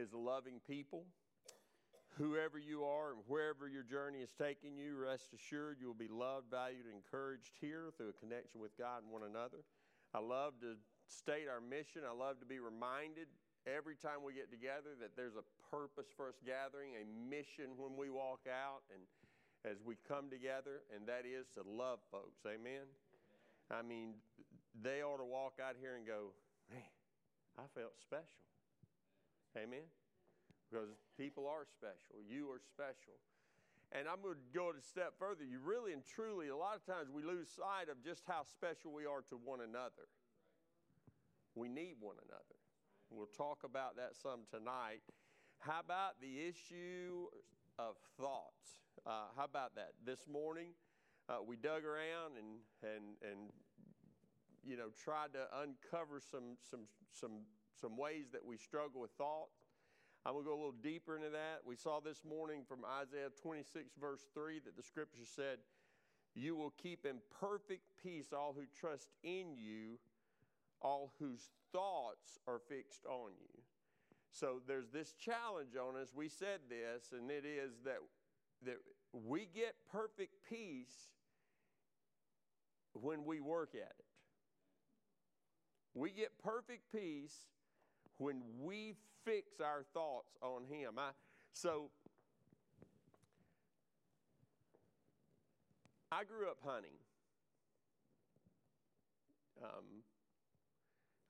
is loving people. Whoever you are and wherever your journey is taking you, rest assured you will be loved, valued, and encouraged here through a connection with God and one another. I love to state our mission. I love to be reminded every time we get together that there's a purpose for us gathering, a mission when we walk out and as we come together, and that is to love folks. Amen. I mean, they ought to walk out here and go, man, I felt special. Amen. Because people are special. You are special. And I'm going to go a step further. You really and truly, a lot of times we lose sight of just how special we are to one another. We need one another. We'll talk about that some tonight. How about the issue of thoughts? Uh, how about that? This morning, uh, we dug around and, and, and you know, tried to uncover some, some, some, some ways that we struggle with thought. I'm going to go a little deeper into that. We saw this morning from Isaiah 26, verse 3, that the scripture said, You will keep in perfect peace all who trust in you, all whose thoughts are fixed on you. So there's this challenge on us. We said this, and it is that, that we get perfect peace when we work at it. We get perfect peace when we fix our thoughts on Him. I, so, I grew up hunting. Um,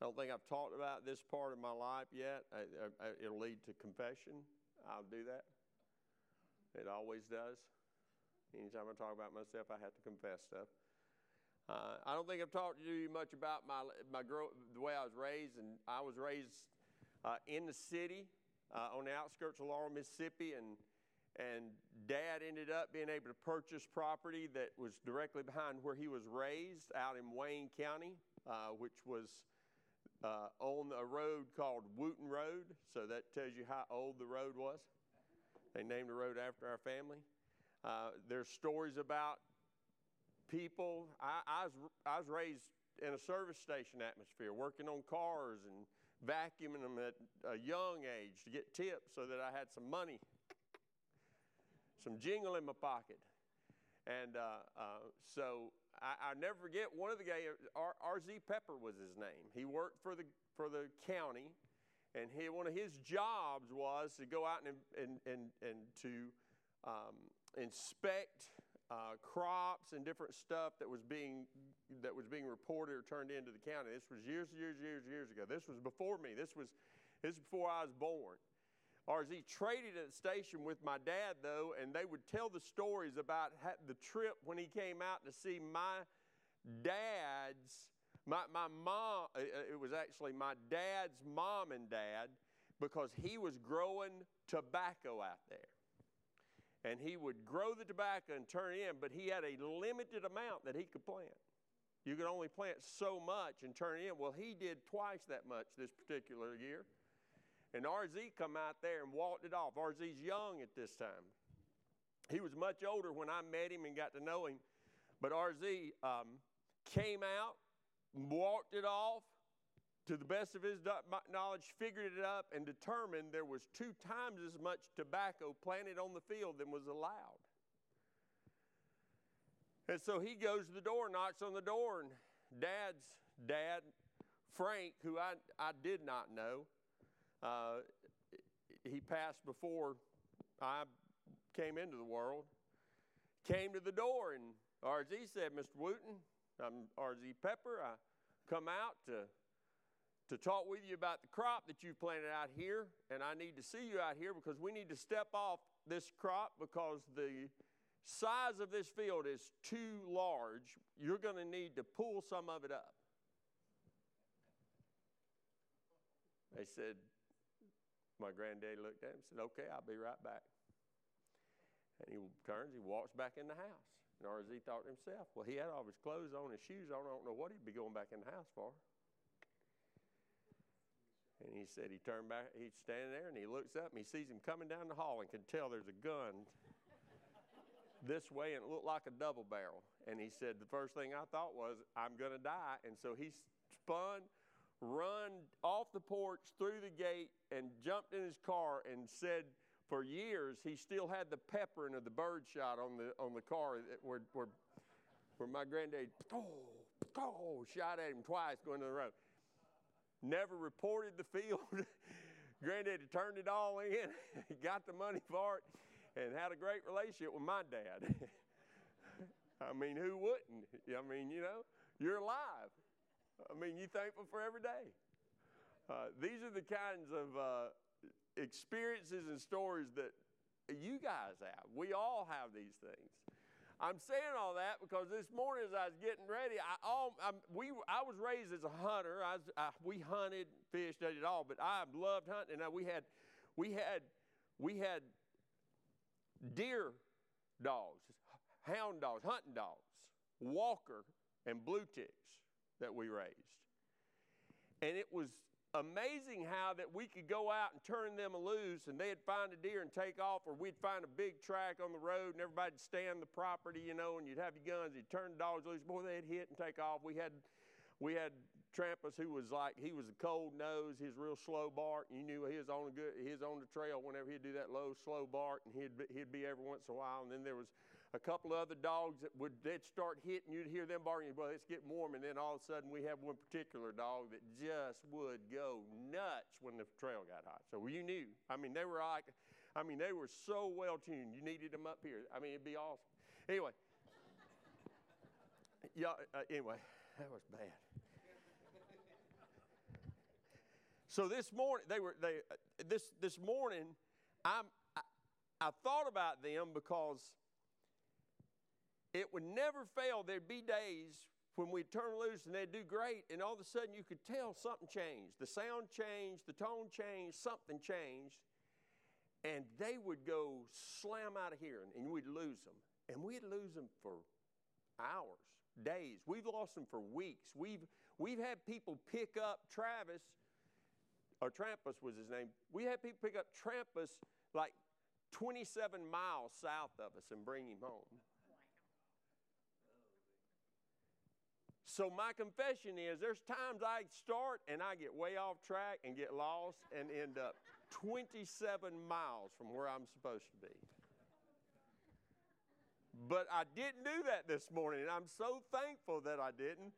I don't think I've talked about this part of my life yet. I, I, it'll lead to confession. I'll do that. It always does. Anytime I talk about myself, I have to confess stuff. Uh, I don't think I've talked to you much about my, my grow, the way I was raised, and I was raised uh, in the city uh, on the outskirts of Laurel, Mississippi, and and Dad ended up being able to purchase property that was directly behind where he was raised, out in Wayne County, uh, which was uh, on a road called Wooten Road, so that tells you how old the road was. They named the road after our family. Uh, there's stories about people. I, I, was, I was raised in a service station atmosphere, working on cars and vacuuming them at a young age to get tips so that I had some money, some jingle in my pocket. And uh, uh, so I, never forget one of the guys, R.Z. Pepper was his name. He worked for the, for the county, and he, one of his jobs was to go out and, and, and, and to um, inspect uh, crops and different stuff that was being that was being reported or turned into the county. This was years, and years, years, and years ago. This was before me. This was this was before I was born. RZ traded at the station with my dad, though, and they would tell the stories about the trip when he came out to see my dad's, my, my mom, uh, uh, it was actually my dad's mom and dad, because he was growing tobacco out there. And he would grow the tobacco and turn it in, but he had a limited amount that he could plant. You could only plant so much and turn it in. Well, he did twice that much this particular year. And RZ come out there and walked it off. RZ's young at this time. He was much older when I met him and got to know him. But RZ um, came out, walked it off, to the best of his knowledge, figured it up and determined there was two times as much tobacco planted on the field than was allowed. And so he goes to the door, knocks on the door, and dad's dad, Frank, who I, I did not know, uh, he passed before I came into the world. Came to the door, and RZ said, Mr. Wooten, I'm RZ Pepper. I come out to, to talk with you about the crop that you've planted out here, and I need to see you out here because we need to step off this crop because the size of this field is too large. You're going to need to pull some of it up. They said, my granddaddy looked at him and said, Okay, I'll be right back. And he turns, he walks back in the house. And RZ thought to himself, Well, he had all his clothes on, his shoes on. I don't know what he'd be going back in the house for. And he said he turned back, he's standing there and he looks up and he sees him coming down the hall and can tell there's a gun this way and it looked like a double barrel. And he said, The first thing I thought was, I'm going to die. And so he spun, run off the porch through the gate and jumped in his car and said for years he still had the peppering of the bird shot on the on the car where where, where my granddad oh, oh, shot at him twice going to the road. Never reported the field. Granddaddy turned it all in, got the money for it, and had a great relationship with my dad. I mean, who wouldn't? I mean, you know, you're alive. I mean, you're thankful for every day. Uh, these are the kinds of uh, experiences and stories that you guys have. We all have these things. I'm saying all that because this morning as I was getting ready, I, all, I'm, we, I was raised as a hunter. I was, I, we hunted, fished, did it all, but I loved hunting. And we had, we had, we had deer dogs, hound dogs, hunting dogs, walker, and blue ticks that we raised. And it was amazing how that we could go out and turn them loose and they'd find a deer and take off, or we'd find a big track on the road and everybody'd stand the property, you know, and you'd have your guns, you'd turn the dogs loose. Boy, they'd hit and take off. We had we had Trampas who was like he was a cold nose, he's real slow bark. You knew he was on a good he was on the trail whenever he'd do that low, slow bark, and he'd be, he'd be every once in a while. And then there was a couple of other dogs that would they'd start hitting, you'd hear them barking, well, it's getting warm, and then all of a sudden we have one particular dog that just would go nuts when the trail got hot. So you knew. I mean, they were like, I mean, they were so well tuned. You needed them up here. I mean, it'd be awesome. Anyway, yeah. Uh, anyway, that was bad. So this morning, they were they uh, this this morning, I'm I, I thought about them because it would never fail. There'd be days when we'd turn loose and they'd do great, and all of a sudden you could tell something changed. The sound changed, the tone changed, something changed, and they would go slam out of here, and, and we'd lose them. And we'd lose them for hours, days. We've lost them for weeks. We've, we've had people pick up Travis, or Trampas was his name. We had people pick up Trampas like 27 miles south of us and bring him home. So my confession is there's times I start and I get way off track and get lost and end up 27 miles from where I'm supposed to be. But I didn't do that this morning, and I'm so thankful that I didn't.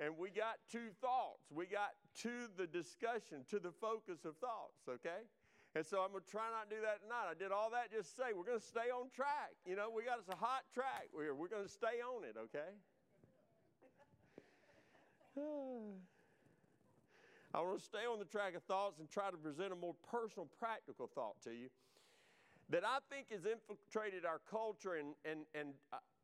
And we got two thoughts. We got to the discussion, to the focus of thoughts, okay? And so I'm going to try not to do that tonight. I did all that just to say we're going to stay on track. You know, we got us a hot track. We're, we're going to stay on it, okay? I want to stay on the track of thoughts and try to present a more personal, practical thought to you that I think has infiltrated our culture. And, and, and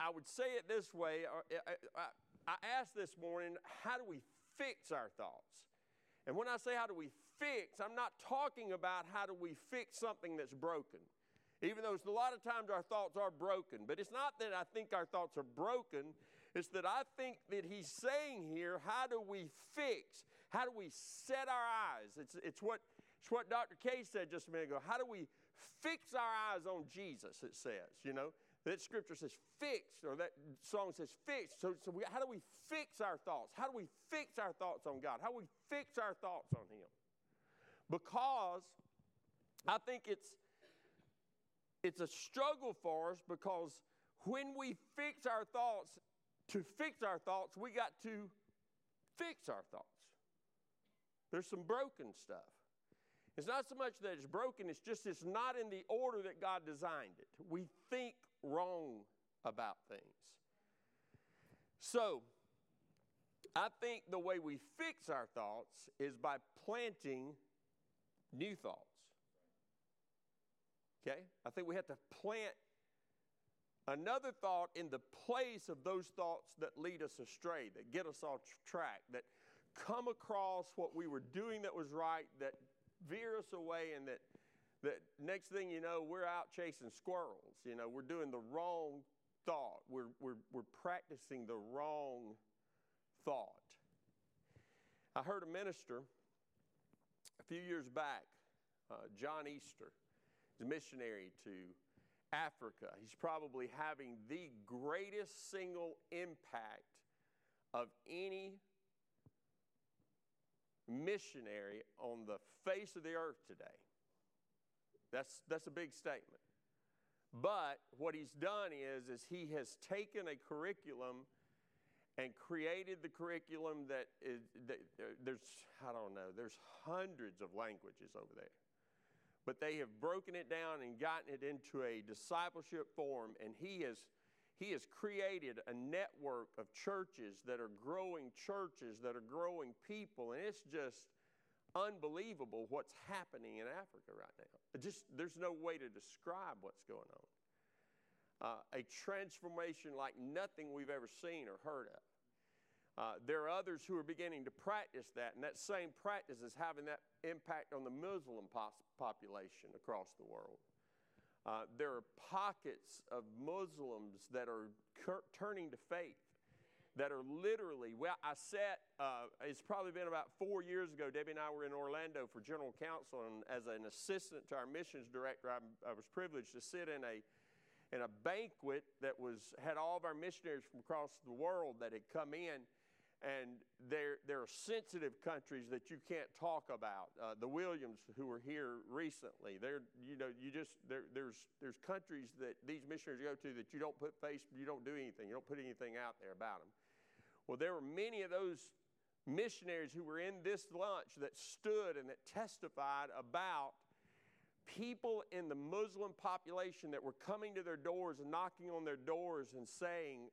I would say it this way I, I, I asked this morning, how do we fix our thoughts? And when I say how do we fix, I'm not talking about how do we fix something that's broken. Even though a lot of times our thoughts are broken. But it's not that I think our thoughts are broken, it's that I think that he's saying here, how do we fix? How do we set our eyes? It's, it's, what, it's what Dr. K said just a minute ago. How do we fix our eyes on Jesus, it says, you know? That scripture says fixed, or that song says fixed. So, so we, how do we fix our thoughts? How do we fix our thoughts on God? How do we fix our thoughts on Him? Because I think it's it's a struggle for us because when we fix our thoughts to fix our thoughts, we got to fix our thoughts. There's some broken stuff. It's not so much that it's broken, it's just it's not in the order that God designed it. We think wrong about things. So, I think the way we fix our thoughts is by planting new thoughts. Okay? I think we have to plant another thought in the place of those thoughts that lead us astray, that get us off track, that come across what we were doing that was right, that veer us away, and that, that next thing you know, we're out chasing squirrels. You know, we're doing the wrong thought, we're, we're, we're practicing the wrong thought. I heard a minister a few years back, uh, John Easter, he's a missionary to Africa. He's probably having the greatest single impact of any missionary on the face of the earth today. That's, that's a big statement. But what he's done is, is he has taken a curriculum and created the curriculum that is that there's I don't know there's hundreds of languages over there but they have broken it down and gotten it into a discipleship form and he has he has created a network of churches that are growing churches that are growing people and it's just unbelievable what's happening in Africa right now just there's no way to describe what's going on uh, a transformation like nothing we've ever seen or heard of. Uh, there are others who are beginning to practice that, and that same practice is having that impact on the Muslim pos- population across the world. Uh, there are pockets of Muslims that are cur- turning to faith, that are literally, well, I sat, uh, it's probably been about four years ago, Debbie and I were in Orlando for General Council, and as an assistant to our missions director, I, I was privileged to sit in a in a banquet that was had all of our missionaries from across the world that had come in and there, there are sensitive countries that you can't talk about. Uh, the Williams, who were here recently, they're, you know, you just, there, there's, there's countries that these missionaries go to that you don't put face, you don't do anything, you don't put anything out there about them. Well, there were many of those missionaries who were in this lunch that stood and that testified about people in the Muslim population that were coming to their doors and knocking on their doors and saying,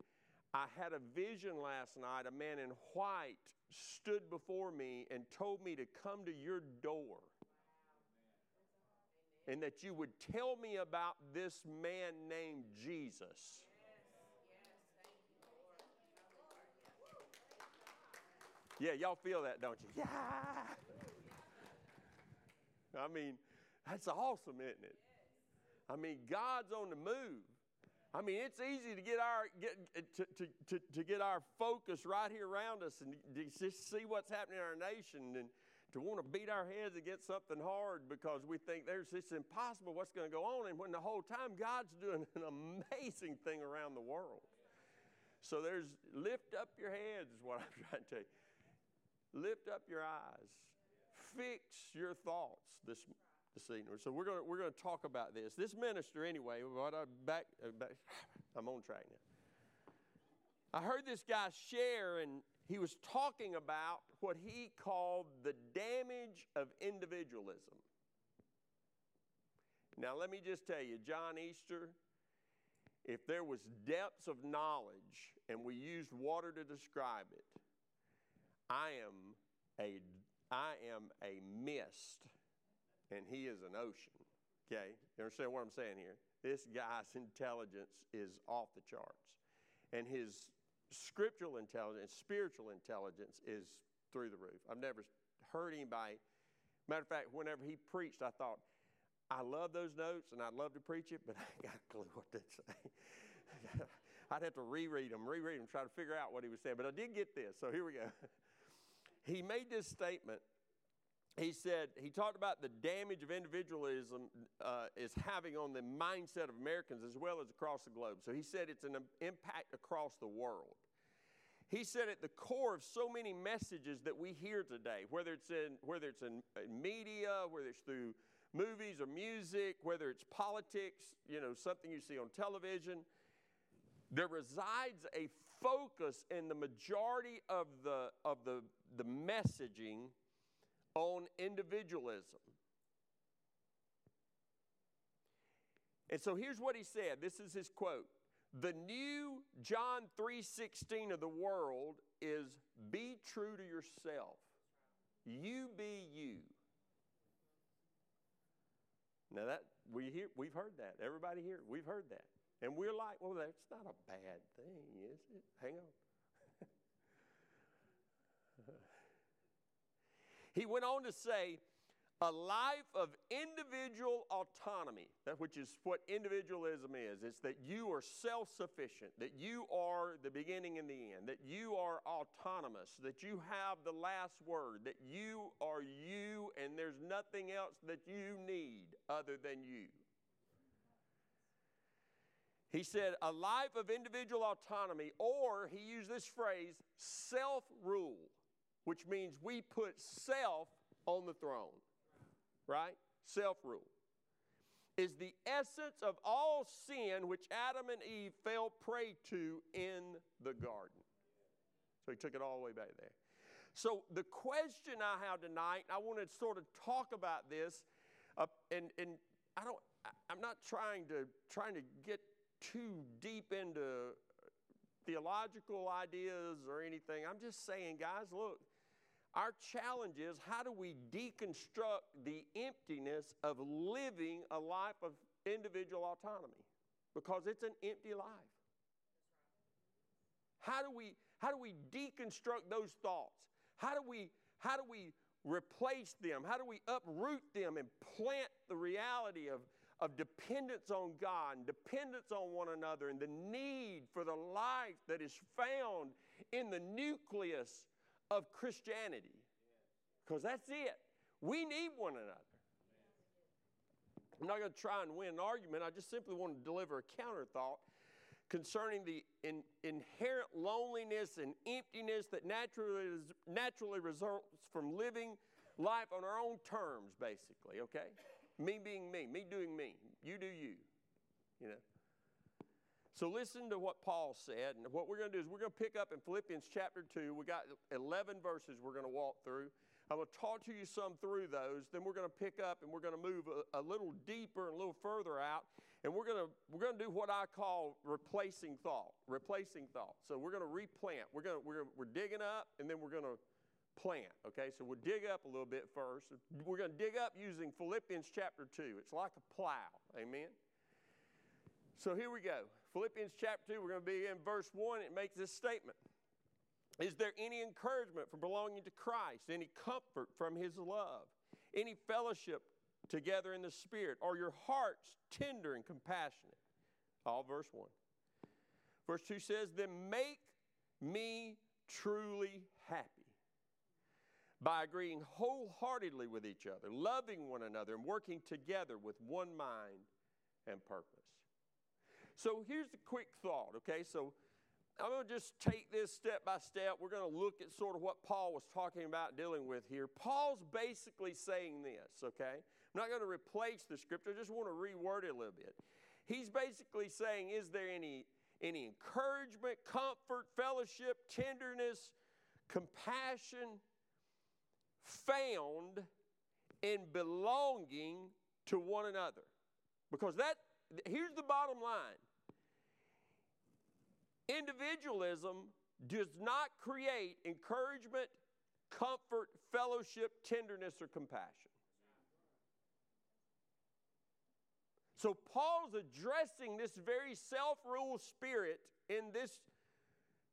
I had a vision last night. A man in white stood before me and told me to come to your door. And that you would tell me about this man named Jesus. Yeah, y'all feel that, don't you? Yeah. I mean, that's awesome, isn't it? I mean, God's on the move. I mean, it's easy to get our get to, to, to, to get our focus right here around us and just see what's happening in our nation and to want to beat our heads against something hard because we think there's it's impossible what's going to go on and when the whole time God's doing an amazing thing around the world. So there's lift up your heads is what I'm trying to tell you. Lift up your eyes. Fix your thoughts this this evening. So we're going we're going to talk about this. This minister, anyway. What I back, uh, back, I'm on track now. I heard this guy share, and he was talking about what he called the damage of individualism. Now, let me just tell you, John Easter, if there was depths of knowledge and we used water to describe it, I am a I am a mist and he is an ocean. Okay? You understand what I'm saying here? This guy's intelligence is off the charts. And his scriptural intelligence, spiritual intelligence is through the roof. I've never heard anybody. Matter of fact, whenever he preached, I thought, I love those notes and I'd love to preach it, but I ain't got a clue what to say. I'd have to reread them, reread them, try to figure out what he was saying. But I did get this, so here we go. he made this statement he said he talked about the damage of individualism uh, is having on the mindset of Americans as well as across the globe. So he said it's an impact across the world. He said at the core of so many messages that we hear today, whether it's in whether it's in, media, whether it's through movies or music, whether it's politics, you know, something you see on television, there resides a focus in the majority of the of the the messaging on individualism. And so here's what he said. This is his quote. The new John 3:16 of the world is be true to yourself. You be you. Now that we hear we've heard that. Everybody here, we've heard that. And we're like, well, that's not a bad thing, is it? Hang on. He went on to say, a life of individual autonomy, that which is what individualism is. It's that you are self sufficient, that you are the beginning and the end, that you are autonomous, that you have the last word, that you are you and there's nothing else that you need other than you. He said, a life of individual autonomy, or he used this phrase, self rule. Which means we put self on the throne, right? Self rule. Is the essence of all sin which Adam and Eve fell prey to in the garden. So he took it all the way back there. So the question I have tonight, I want to sort of talk about this, uh, and and I don't, I, I'm not trying to trying to get too deep into theological ideas or anything. I'm just saying, guys, look, our challenge is how do we deconstruct the emptiness of living a life of individual autonomy? Because it's an empty life. How do we how do we deconstruct those thoughts? How do we how do we replace them? How do we uproot them and plant the reality of, of dependence on God and dependence on one another and the need for the life that is found in the nucleus of Christianity? Because that's it. We need one another. I'm not going to try and win an argument. I just simply want to deliver a counter thought concerning the in, inherent loneliness and emptiness that naturally, naturally results from living life on our own terms, basically, okay? Me being me, me doing me, you do you, you know. So listen to what Paul said, and what we're going to do is we're going to pick up in Philippians chapter 2. We got 11 verses we're going to walk through. I'm going to talk to you some through those. Then we're going to pick up and we're going to move a, a little deeper and a little further out. And we're going to, we're going to do what I call replacing thought. Replacing thought. So we're going to replant. We're, going to, we're, we're digging up and then we're going to plant. Okay, so we'll dig up a little bit first. We're going to dig up using Philippians chapter 2. It's like a plow. Amen. So here we go. Philippians chapter 2, we're going to be in verse 1. It makes this statement is there any encouragement from belonging to Christ, any comfort from His love, any fellowship together in the Spirit, or your hearts tender and compassionate? All verse 1. Verse 2 says, Then make me truly happy by agreeing wholeheartedly with each other, loving one another, and working together with one mind and purpose. So here's a quick thought, okay? So I'm going to just take this step by step. We're going to look at sort of what Paul was talking about dealing with here. Paul's basically saying this, okay? I'm not going to replace the scripture, I just want to reword it a little bit. He's basically saying, is there any, any encouragement, comfort, fellowship, tenderness, compassion found in belonging to one another? Because that, here's the bottom line Individualism does not create encouragement, comfort, fellowship, tenderness, or compassion. So, Paul's addressing this very self rule spirit in this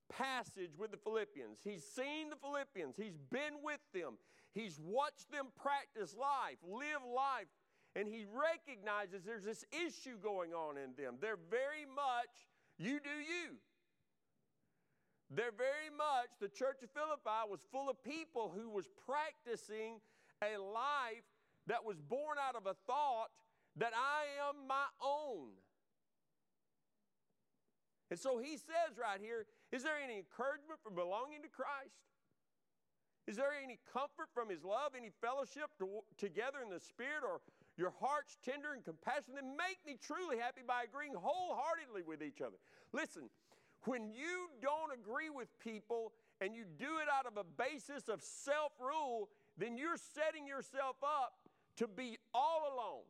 passage with the Philippians. He's seen the Philippians, he's been with them, he's watched them practice life, live life, and he recognizes there's this issue going on in them. They're very much you do you. They're very much, the church of Philippi was full of people who was practicing a life that was born out of a thought that I am my own. And so he says right here Is there any encouragement from belonging to Christ? Is there any comfort from his love, any fellowship to, together in the Spirit, or your hearts tender and compassionate? Then make me truly happy by agreeing wholeheartedly with each other. Listen, when you don't agree with people and you do it out of a basis of self rule, then you're setting yourself up to be all alone.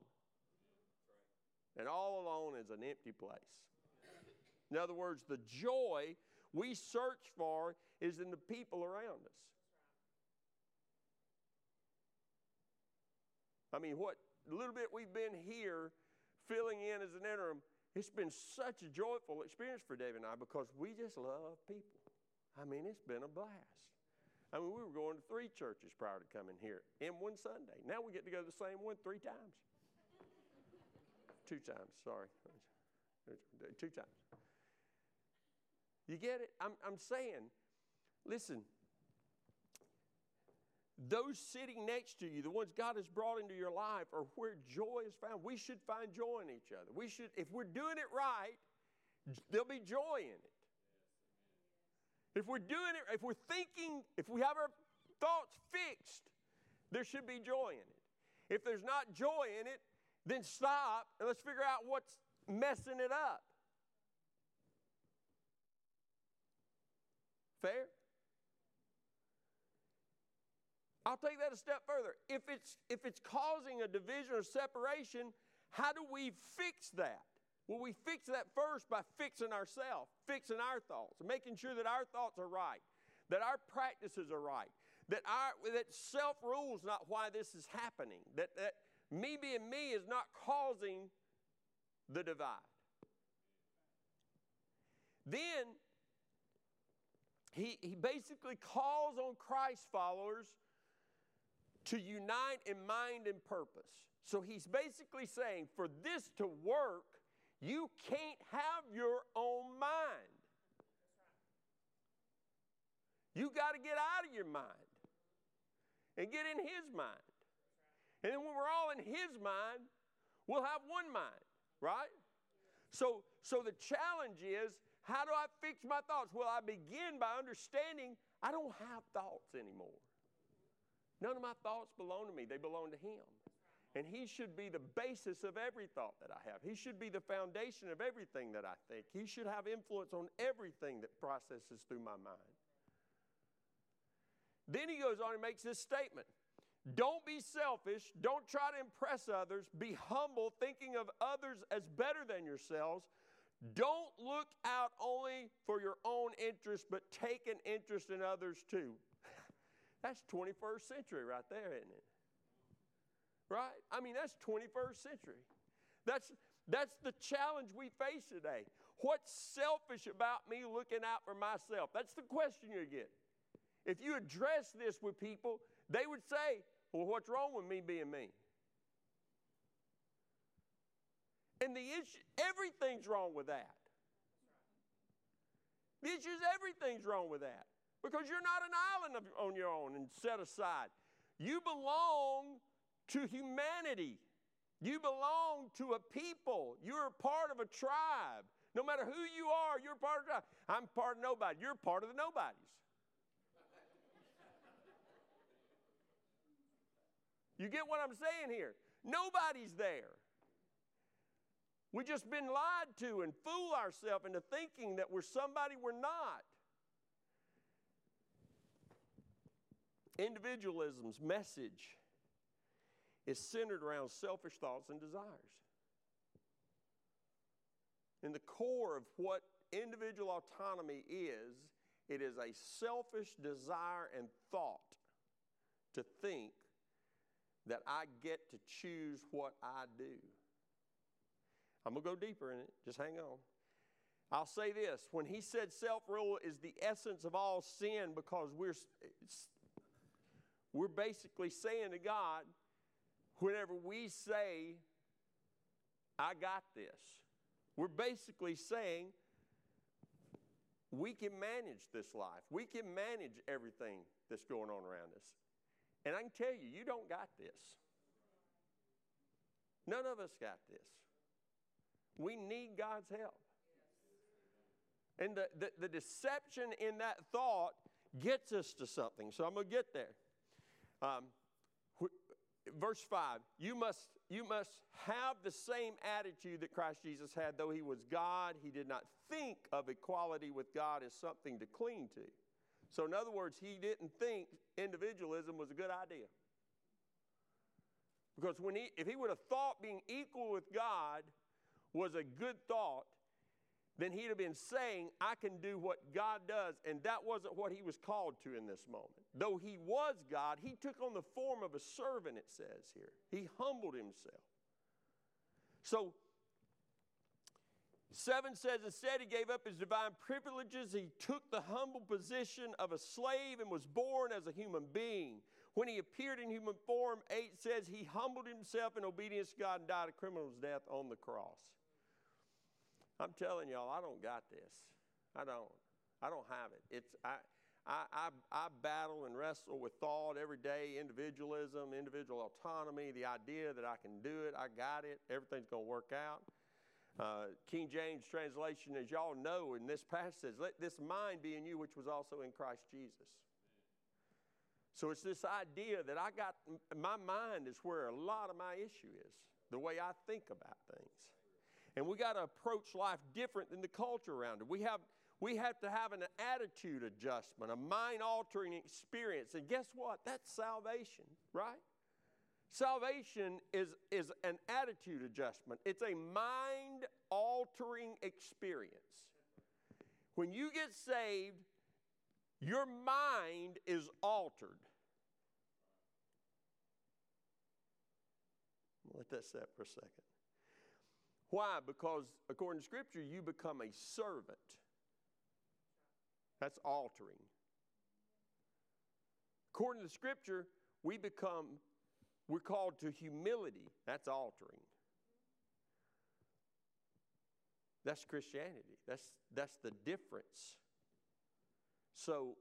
And all alone is an empty place. In other words, the joy we search for is in the people around us. I mean, what little bit we've been here filling in as an interim, it's been such a joyful experience for David and I because we just love people. I mean, it's been a blast. I mean, we were going to three churches prior to coming here in one Sunday. Now we get to go to the same one three times. Two times, sorry. Two times. You get it? I'm, I'm saying, listen, those sitting next to you, the ones God has brought into your life, are where joy is found. We should find joy in each other. We should, if we're doing it right, there'll be joy in it. If we're doing it, if we're thinking, if we have our thought's fixed, there should be joy in it. If there's not joy in it, then stop and let's figure out what's messing it up. Fair? I'll take that a step further. If it's if it's causing a division or separation, how do we fix that? Well, we fix that first by fixing ourselves, fixing our thoughts, making sure that our thoughts are right, that our practices are right, that our that self-rule is not why this is happening, that, that me being me is not causing the divide. Then he, he basically calls on Christ followers to unite in mind and purpose. So he's basically saying for this to work, you can't have your own mind. You got to get out of your mind and get in his mind. And then when we're all in his mind, we'll have one mind, right? So, so the challenge is how do I fix my thoughts? Well, I begin by understanding I don't have thoughts anymore. None of my thoughts belong to me, they belong to Him. And He should be the basis of every thought that I have. He should be the foundation of everything that I think. He should have influence on everything that processes through my mind. Then he goes on and makes this statement Don't be selfish. Don't try to impress others. Be humble, thinking of others as better than yourselves. Don't look out only for your own interest, but take an interest in others too. That's 21st century right there, isn't it? Right? I mean, that's 21st century. That's, that's the challenge we face today. What's selfish about me looking out for myself? That's the question you get. If you address this with people, they would say, Well, what's wrong with me being me? And the issue, everything's wrong with that. The issue is everything's wrong with that because you're not an island of, on your own and set aside. You belong to humanity. You belong to a people. You're part of a tribe. No matter who you are, you're part of. I'm part of nobody. You're part of the nobodies. you get what I'm saying here? Nobody's there. We've just been lied to and fool ourselves into thinking that we're somebody we're not. Individualism's message is centered around selfish thoughts and desires. In the core of what individual autonomy is, it is a selfish desire and thought to think that I get to choose what I do. I'm going to go deeper in it. Just hang on. I'll say this when he said self rule is the essence of all sin because we're we're basically saying to God, whenever we say, I got this, we're basically saying, we can manage this life. We can manage everything that's going on around us. And I can tell you, you don't got this. None of us got this. We need God's help. And the, the, the, deception in that thought gets us to something. So I'm going to get there. Um, verse 5 you must, you must have the same attitude that Christ Jesus had. Though he was God, he did not think of equality with God as something to cling to. So, in other words, he didn't think individualism was a good idea. Because when he, if he would have thought being equal with God was a good thought, then he'd have been saying, I can do what God does. And that wasn't what he was called to in this moment. Though he was God, he took on the form of a servant, it says here. He humbled himself. So, 7 says, instead, he gave up his divine privileges. He took the humble position of a slave and was born as a human being. When he appeared in human form, 8 says, he humbled himself in obedience to God and died a criminal's death on the cross. I'm telling y'all, I don't got this. I don't. I don't have it. It's I, I, I, I battle and wrestle with thought every day, individualism, individual autonomy, the idea that I can do it, I got it, everything's going to work out. Uh, King James translation, as y'all know, in this passage "Let this mind be in you, which was also in Christ Jesus." So it's this idea that I got, my mind is where a lot of my issue is, the way I think about things. And we got to approach life different than the culture around it. We have, we have to have an attitude adjustment, a mind altering experience. And guess what? That's salvation, right? Salvation is, is an attitude adjustment, it's a mind altering experience. When you get saved, your mind is altered. Let that set for a second. Why? Because according to Scripture, you become a servant. That's altering. According to Scripture, we become, we're called to humility. That's altering. That's Christianity. That's, that's the difference. So,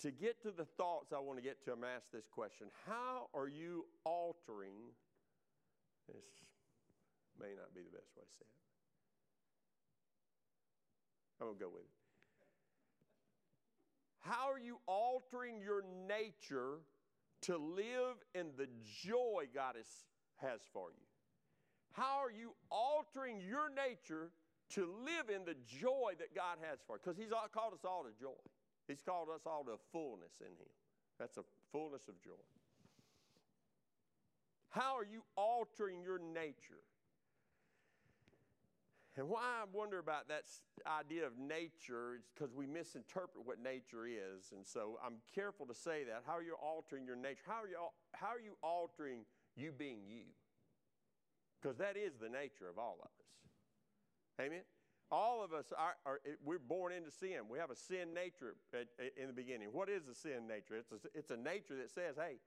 to get to the thoughts I want to get to, I'm asked this question How are you altering? This may not be the best way to say it. I'm going to go with it. How are you altering your nature to live in the joy God is, has for you? How are you altering your nature to live in the joy that God has for you? Because He's called us all to joy. He's called us all to fullness in Him. That's a fullness of joy. How are you altering your nature? And why I wonder about that idea of nature is because we misinterpret what nature is. And so I'm careful to say that. How are you altering your nature? How are you, how are you altering you being you? Because that is the nature of all of us. Amen? All of us are, are, we're born into sin. We have a sin nature at, at, in the beginning. What is a sin nature? It's a, it's a nature that says, hey,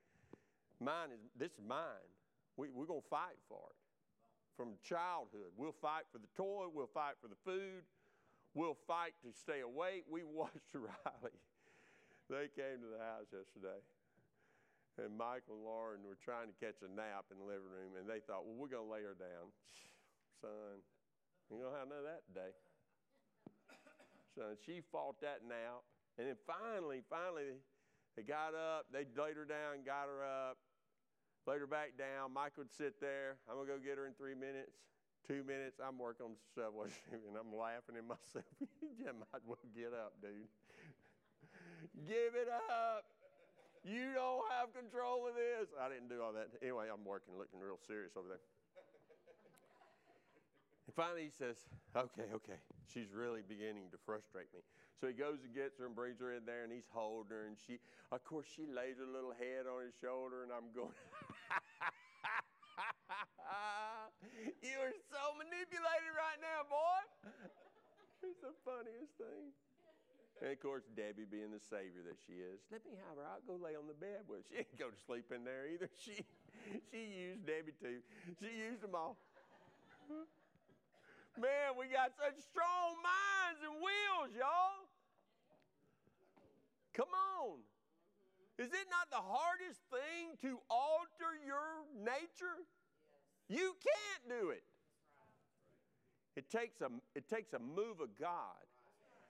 mine is, this is mine. We, we're going to fight for it. From childhood, we'll fight for the toy, we'll fight for the food, we'll fight to stay awake. We watched Riley. They came to the house yesterday and Michael and Lauren were trying to catch a nap in the living room, and they thought, well, we're going to lay her down. Son, you don't have none of that today. Son, she fought that nap. And then finally, finally, they got up, they laid her down, got her up, laid her back down. Mike would sit there. I'm going to go get her in three minutes. Two minutes, I'm working on stuff, and I'm laughing at myself. you might well get up, dude. Give it up. You don't have control of this. I didn't do all that. Anyway, I'm working, looking real serious over there. And finally, he says, Okay, okay. She's really beginning to frustrate me. So he goes and gets her and brings her in there, and he's holding her. And she, of course, she lays her little head on his shoulder, and I'm going, You are so manipulated right now, boy. It's the funniest thing. And of course, Debbie, being the savior that she is, let me have her. I'll go lay on the bed with her. She didn't go to sleep in there either. She, she used Debbie too. She used them all. Man, we got such strong minds and wills, y'all. Come on. Is it not the hardest thing to alter your nature? You can't do it. It takes a, it takes a move of God.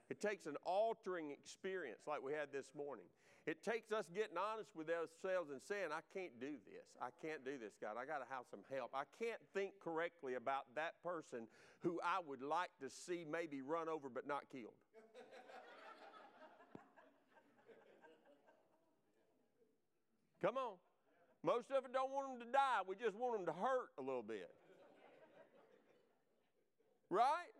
It takes an altering experience like we had this morning. It takes us getting honest with ourselves and saying, I can't do this. I can't do this, God. I got to have some help. I can't think correctly about that person who I would like to see maybe run over but not killed. Come on. Most of us don't want them to die. We just want them to hurt a little bit. Right?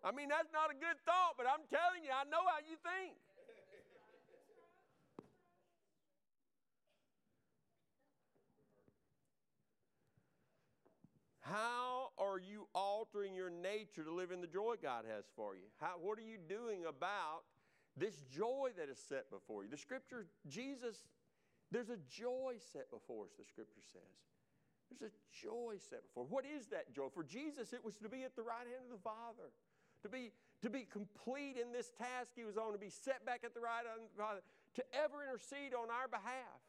I mean, that's not a good thought, but I'm telling you, I know how you think. How are you altering your nature to live in the joy God has for you? How, what are you doing about this joy that is set before you? The scripture, Jesus, there's a joy set before us, the scripture says. There's a joy set before. What is that joy? For Jesus, it was to be at the right hand of the Father to be, to be complete in this task he was on, to be set back at the right hand of the Father, to ever intercede on our behalf.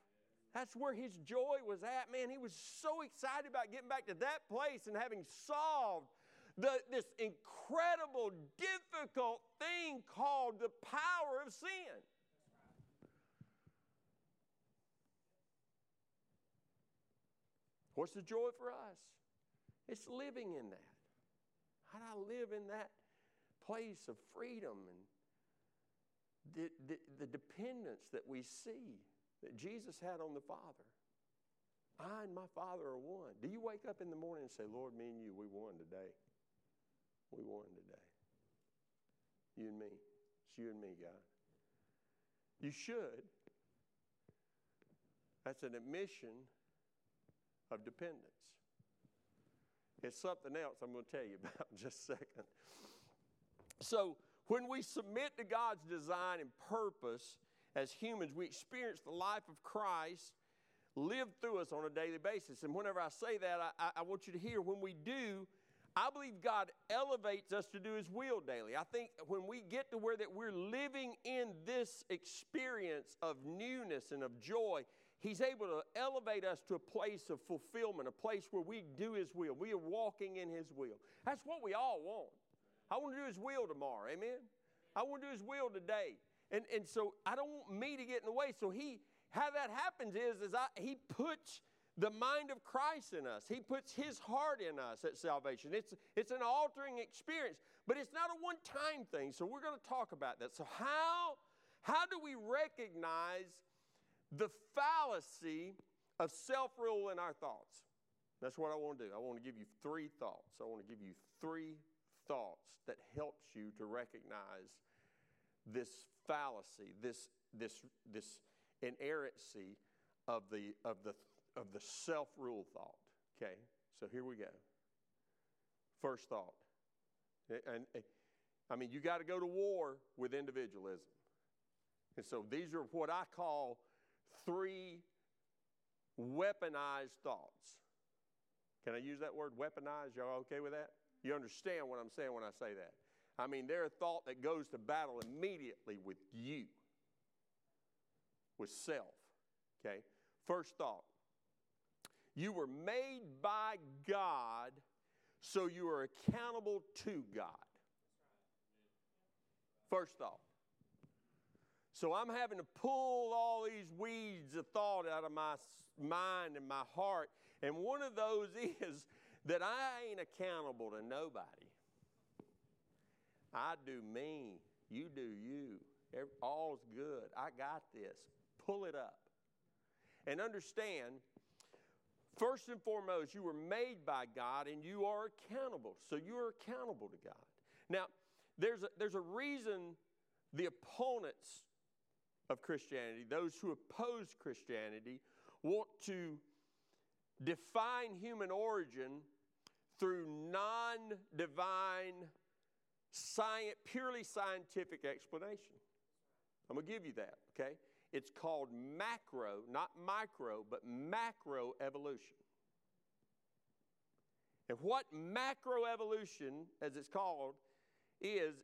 That's where his joy was at. Man, he was so excited about getting back to that place and having solved the, this incredible, difficult thing called the power of sin. What's the joy for us? It's living in that. How do I live in that place of freedom and the, the, the dependence that we see that Jesus had on the Father? I and my Father are one. Do you wake up in the morning and say, Lord, me and you, we won today? We won today. You and me. It's you and me, God. You should. That's an admission of dependence. It's something else I'm going to tell you about in just a second. So, when we submit to God's design and purpose as humans, we experience the life of Christ lived through us on a daily basis. And whenever I say that, I, I, want you to hear when we do, I believe God elevates us to do His will daily. I think when we get to where that we're living in this experience of newness and of joy, He's able to elevate us to a place of fulfillment, a place where we do His will. We are walking in His will. That's what we all want. I want to do His will tomorrow. Amen. I want to do His will today. And, and so I don't want me to get in the way. So He, how that happens is, is I, He puts the mind of Christ in us. He puts His heart in us at salvation. It's, it's an altering experience, but it's not a one time thing. So we're going to talk about that. So, how, how do we recognize the fallacy of self rule in our thoughts. That's what I want to do. I want to give you three thoughts. I want to give you three thoughts that helps you to recognize this fallacy, this, this, this inerrancy of the, of the, of the self rule thought. Okay, so here we go. First thought. And, and I mean, you got to go to war with individualism. And so these are what I call three weaponized thoughts. Can I use that word weaponized? Y'all okay with that? You understand what I'm saying when I say that? I mean, they're a thought that goes to battle immediately with you, with self. Okay? First thought you were made by God, so you are accountable to God. First thought. So I'm having to pull all these weeds of thought out of my mind and my heart. And one of those is that I ain't accountable to nobody. I do me. You do you. All's good. I got this. Pull it up. And understand, first and foremost, you were made by God and you are accountable. So you are accountable to God. Now, there's a, there's a reason the opponents of Christianity, those who oppose Christianity, want to define human origin through non divine, science, purely scientific explanation. I'm going to give you that, okay? It's called macro, not micro, but macro evolution. And what macro evolution, as it's called, is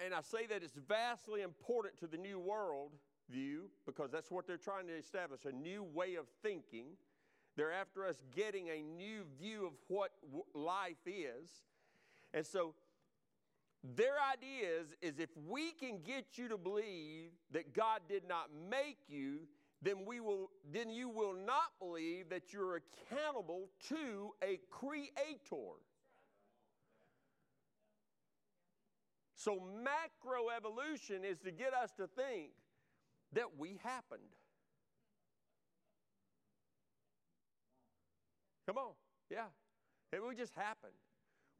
and I say that it's vastly important to the New World view because that's what they're trying to establish a new way of thinking. They're after us getting a new view of what life is. And so their idea is, is if we can get you to believe that God did not make you, then we will then you will not believe that you're accountable to a creator. So, macroevolution is to get us to think that we happened. Come on, yeah. It we just happened.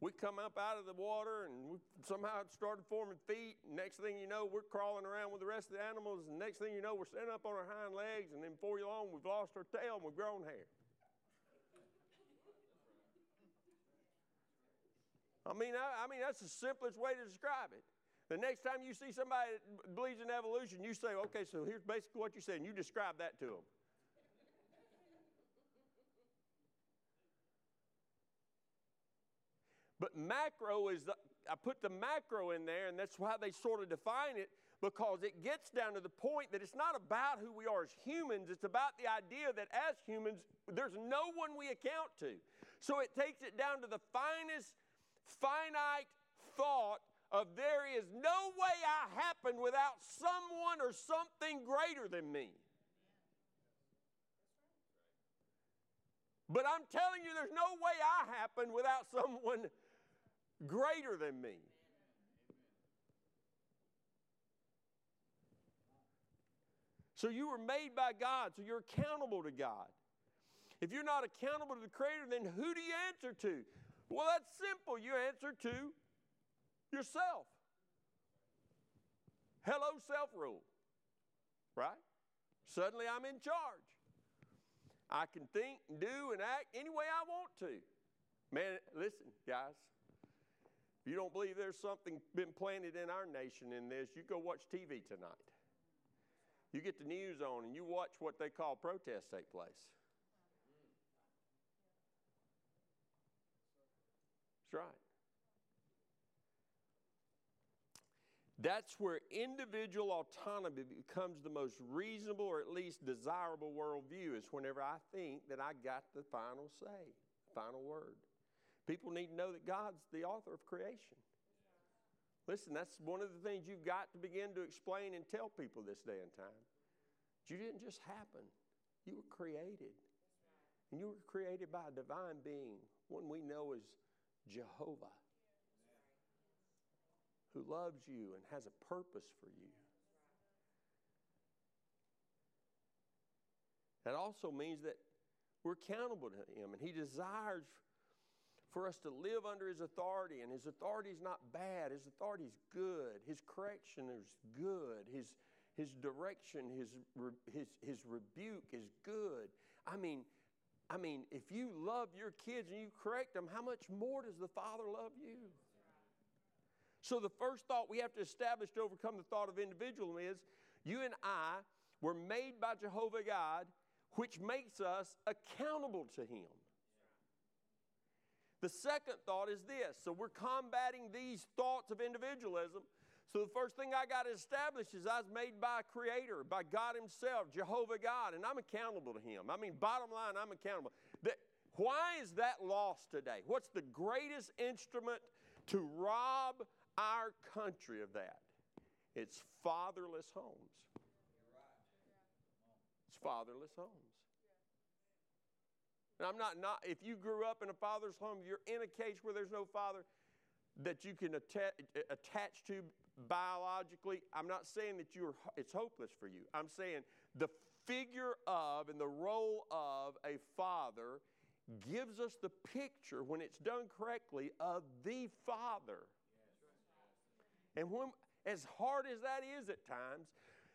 We come up out of the water and we somehow started forming feet. Next thing you know, we're crawling around with the rest of the animals. And next thing you know, we're standing up on our hind legs. And then before you long, we've lost our tail and we've grown hair. I mean, I, I mean, that's the simplest way to describe it. The next time you see somebody that believes in evolution, you say, okay, so here's basically what you said, and you describe that to them. But macro is, the, I put the macro in there, and that's why they sort of define it, because it gets down to the point that it's not about who we are as humans, it's about the idea that as humans, there's no one we account to. So it takes it down to the finest finite thought of there is no way I happen without someone or something greater than me. But I'm telling you, there's no way I happen without someone greater than me. So you were made by God, so you're accountable to God. If you're not accountable to the Creator, then who do you answer to? Well, that's simple. You answer to yourself. Hello, self rule. Right? Suddenly I'm in charge. I can think and do and act any way I want to. Man, listen, guys. If you don't believe there's something been planted in our nation in this, you go watch TV tonight. You get the news on and you watch what they call protests take place. That's right. That's where individual autonomy becomes the most reasonable or at least desirable worldview, is whenever I think that I got the final say, final word. People need to know that God's the author of creation. Listen, that's one of the things you've got to begin to explain and tell people this day and time. You didn't just happen, you were created. And you were created by a divine being, one we know as Jehovah, who loves you and has a purpose for you. That also means that we're accountable to Him, and He desires for us to live under His authority. And His authority is not bad, His authority is good, His correction is good, His, his direction, His, his, his rebuke is good. I mean, I mean, if you love your kids and you correct them, how much more does the Father love you? So, the first thought we have to establish to overcome the thought of individualism is you and I were made by Jehovah God, which makes us accountable to Him. The second thought is this so we're combating these thoughts of individualism. So the first thing I got to establish is I was made by a creator, by God Himself, Jehovah God, and I'm accountable to Him. I mean, bottom line, I'm accountable. That, why is that lost today? What's the greatest instrument to rob our country of that? It's fatherless homes. It's fatherless homes. And I'm not, not, if you grew up in a father's home, you're in a case where there's no father that you can attach, attach to Mm. biologically. I'm not saying that you're, it's hopeless for you. I'm saying the figure of and the role of a father gives us the picture, when it's done correctly, of the father. And when, as hard as that is at times,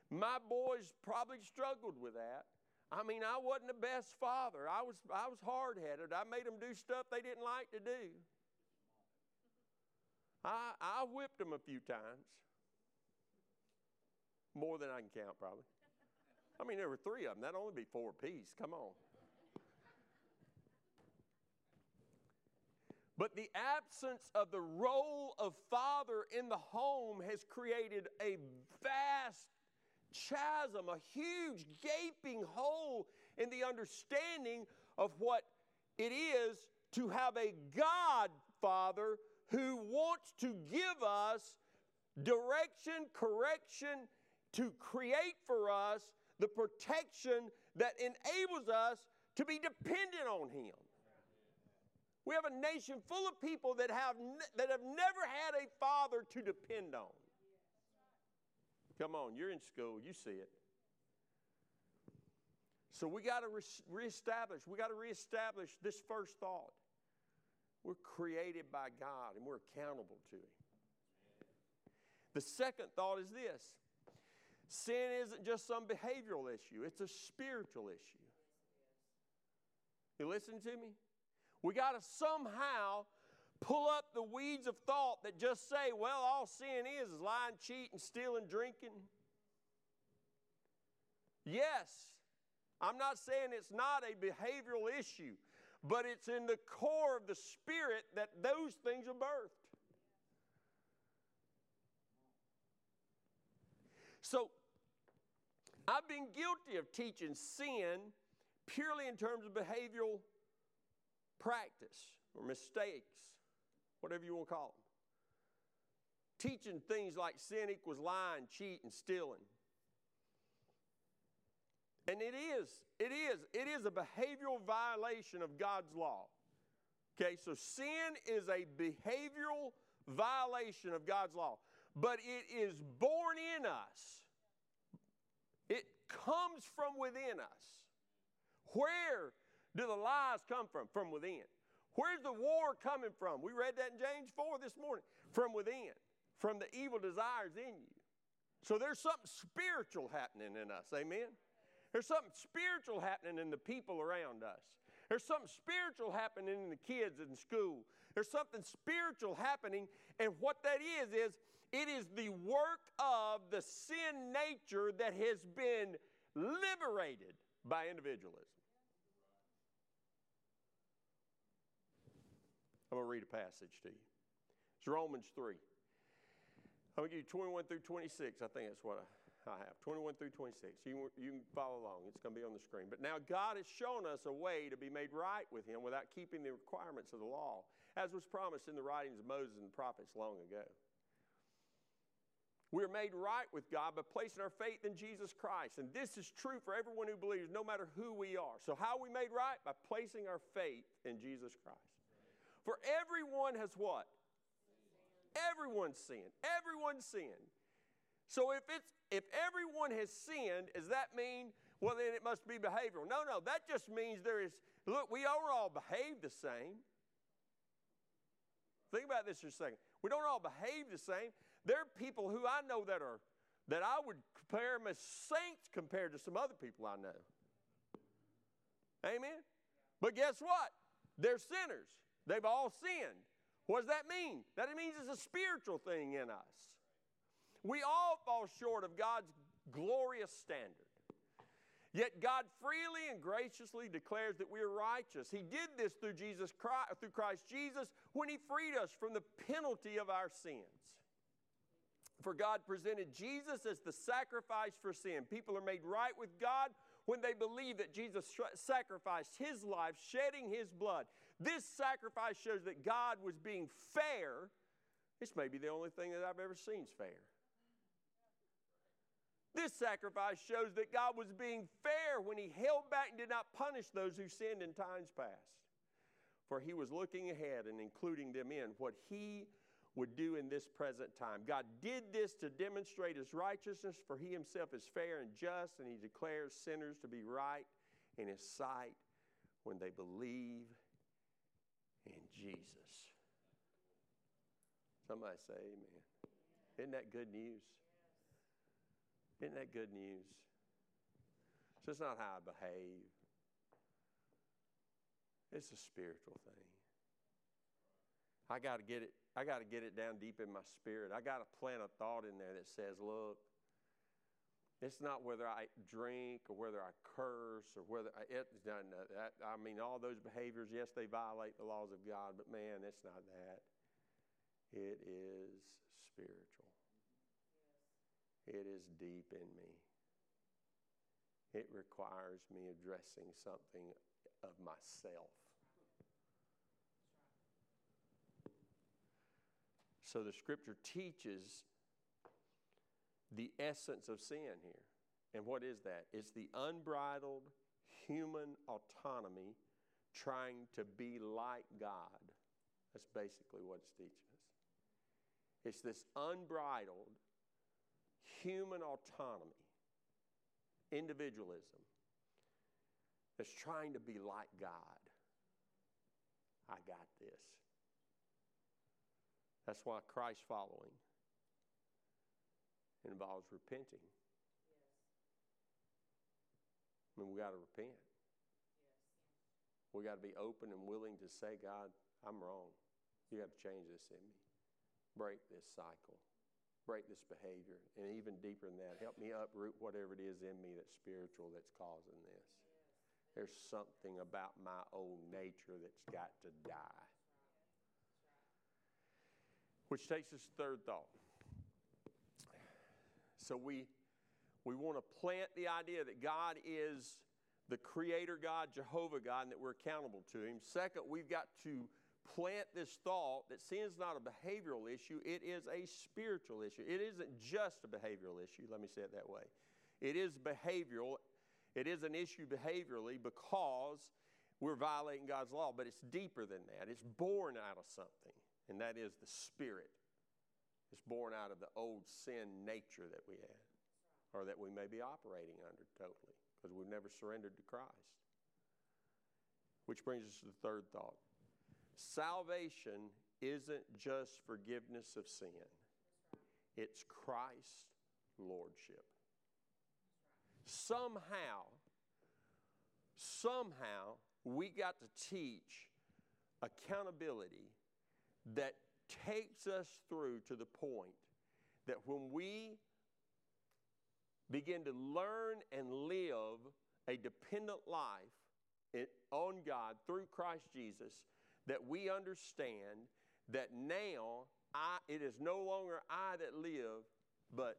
my boys probably struggled with that. I mean, I wasn't the best father. I was, I was hard headed. I made them do stuff they didn't like to do. I, I whipped them a few times. More than I can count, probably. I mean, there were three of them. That'd only be four apiece. Come on. But the absence of the role of father in the home has created a vast chasm, a huge gaping hole in the understanding of what it is to have a God Father who wants to give us direction, correction, to create for us the protection that enables us to be dependent on Him. We have a nation full of people that have, that have never had a father to depend on. Come on, you're in school, you see it. So we got to re- reestablish, we got to reestablish this first thought. We're created by God and we're accountable to Him. The second thought is this sin isn't just some behavioral issue, it's a spiritual issue. You listen to me? We got to somehow pull up the weeds of thought that just say, well, all sin is is lying, cheating, stealing, drinking. Yes, I'm not saying it's not a behavioral issue, but it's in the core of the spirit that those things are birthed. So, I've been guilty of teaching sin purely in terms of behavioral practice or mistakes whatever you want to call them. Teaching things like sin equals lying, cheating, stealing. And it is, it is, it is a behavioral violation of God's law. Okay, so sin is a behavioral violation of God's law, but it is born in us. It comes from within us. Where do the lies come from? From within. Where's the war coming from? We read that in James 4 this morning. From within, from the evil desires in you. So there's something spiritual happening in us. Amen? There's something spiritual happening in the people around us. There's something spiritual happening in the kids in school. There's something spiritual happening, and what that is, is it is the work of the sin nature that has been liberated by individualism. I'm going to read a passage to you. It's Romans 3. I'm going to give you 21 through 26. I think that's what I, I have. 21 through 26. You, you can follow along. It's going to be on the screen. But now God has shown us a way to be made right with Him without keeping the requirements of the law, as was promised in the writings of Moses and the prophets long ago. We're made right with God by placing our faith in Jesus Christ. And this is true for everyone who believes, no matter who we are. So, how are we made right? By placing our faith in Jesus Christ. For everyone has what? Everyone's sinned. Everyone's sinned. So if it's if everyone has sinned, does that mean well then it must be behavioral? No, no, that just means there is look, we don't all behave the same. Think about this for a second. We don't all behave the same. There are people who I know that are that I would compare them as saints compared to some other people I know. Amen. But guess what? They're sinners. They've all sinned. What does that mean? That it means it's a spiritual thing in us. We all fall short of God's glorious standard. Yet God freely and graciously declares that we are righteous. He did this through Jesus Christ, through Christ Jesus when he freed us from the penalty of our sins. For God presented Jesus as the sacrifice for sin. People are made right with God when they believe that Jesus sacrificed his life, shedding his blood. This sacrifice shows that God was being fair. This may be the only thing that I've ever seen is fair. This sacrifice shows that God was being fair when he held back and did not punish those who sinned in times past. For he was looking ahead and including them in what he would do in this present time. God did this to demonstrate his righteousness, for he himself is fair and just, and he declares sinners to be right in his sight when they believe in Jesus. Somebody say amen. Isn't that good news? Isn't that good news? So it's not how I behave. It's a spiritual thing. I got to get it. I got to get it down deep in my spirit. I got to plant a thought in there that says, "Look, it's not whether I drink or whether I curse or whether I, it's not that. I mean, all those behaviors, yes, they violate the laws of God, but man, it's not that. It is spiritual. It is deep in me. It requires me addressing something of myself. So the scripture teaches the essence of sin here. And what is that? It's the unbridled human autonomy trying to be like God. That's basically what it's teaching us. It's this unbridled human autonomy, individualism, that's trying to be like God. I got this. That's why Christ following involves repenting. Yes. I mean, we got to repent. Yes. We got to be open and willing to say, God, I'm wrong. You got to change this in me. Break this cycle. Break this behavior. And even deeper than that, help me uproot whatever it is in me that's spiritual that's causing this. There's something about my old nature that's got to die. Which takes us to third thought. So we, we want to plant the idea that God is the creator God, Jehovah God, and that we're accountable to Him. Second, we've got to plant this thought that sin is not a behavioral issue, it is a spiritual issue. It isn't just a behavioral issue, let me say it that way. It is behavioral, It is an issue behaviorally because we're violating God's law, but it's deeper than that. It's born out of something, and that is the spirit. It's born out of the old sin nature that we had, or that we may be operating under totally, because we've never surrendered to Christ. Which brings us to the third thought salvation isn't just forgiveness of sin, it's Christ's lordship. Somehow, somehow, we got to teach accountability that takes us through to the point that when we begin to learn and live a dependent life on God through Christ Jesus, that we understand that now I, it is no longer I that live, but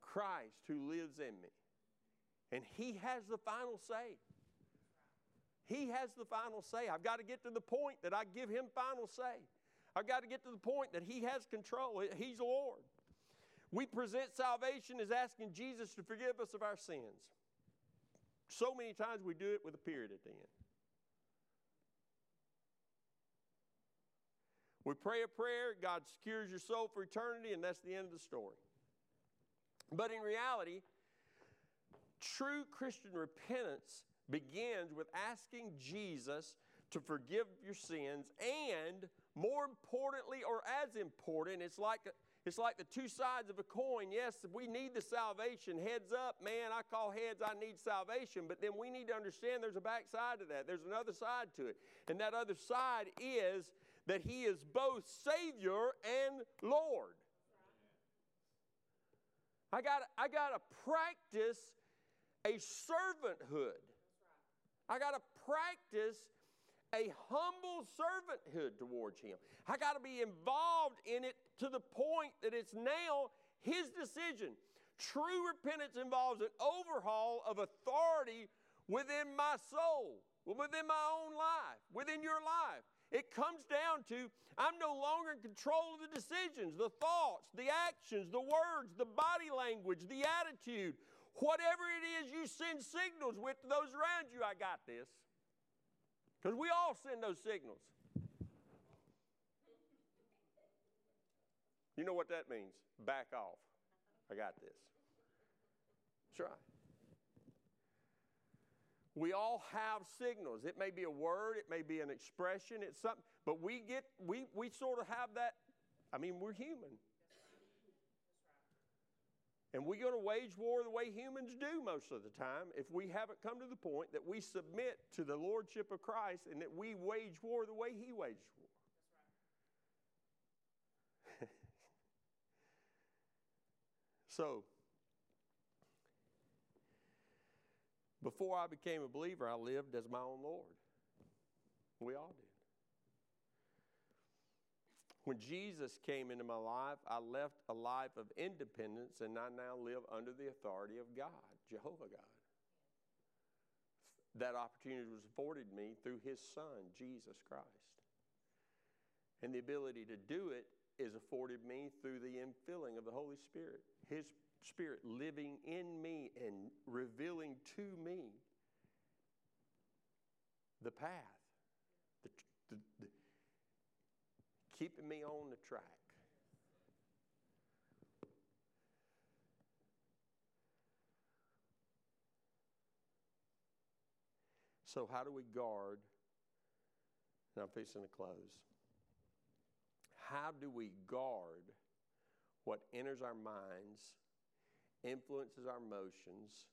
Christ who lives in me. And He has the final say. He has the final say. I've got to get to the point that I give Him final say. I've got to get to the point that He has control. He's Lord. We present salvation as asking Jesus to forgive us of our sins. So many times we do it with a period at the end. We pray a prayer, God secures your soul for eternity, and that's the end of the story. But in reality, true Christian repentance begins with asking Jesus to forgive your sins, and more importantly, or as important, it's like it's like the two sides of a coin. Yes, we need the salvation. Heads up, man, I call heads, I need salvation. But then we need to understand there's a back side to that. There's another side to it. And that other side is that He is both Savior and Lord. I got I got to practice a servanthood. I got to practice a humble servanthood towards Him. I got to be involved in it to the point that it's now His decision. True repentance involves an overhaul of authority within my soul, within my own life, within your life. It comes down to I'm no longer in control of the decisions, the thoughts, the actions, the words, the body language, the attitude. Whatever it is you send signals with to those around you, I got this. Because we all send those signals. You know what that means? Back off. I got this. That's right. We all have signals. It may be a word, it may be an expression, it's something, but we get we we sort of have that. I mean, we're human. And we're going to wage war the way humans do most of the time if we haven't come to the point that we submit to the Lordship of Christ and that we wage war the way He waged war. So, before I became a believer, I lived as my own Lord. We all did. When Jesus came into my life, I left a life of independence and I now live under the authority of God, Jehovah God. That opportunity was afforded me through His Son, Jesus Christ. And the ability to do it is afforded me through the infilling of the Holy Spirit. His Spirit living in me and revealing to me the path, the, the, the keeping me on the track. So, how do we guard? And I'm fixing to close. How do we guard what enters our minds, influences our emotions,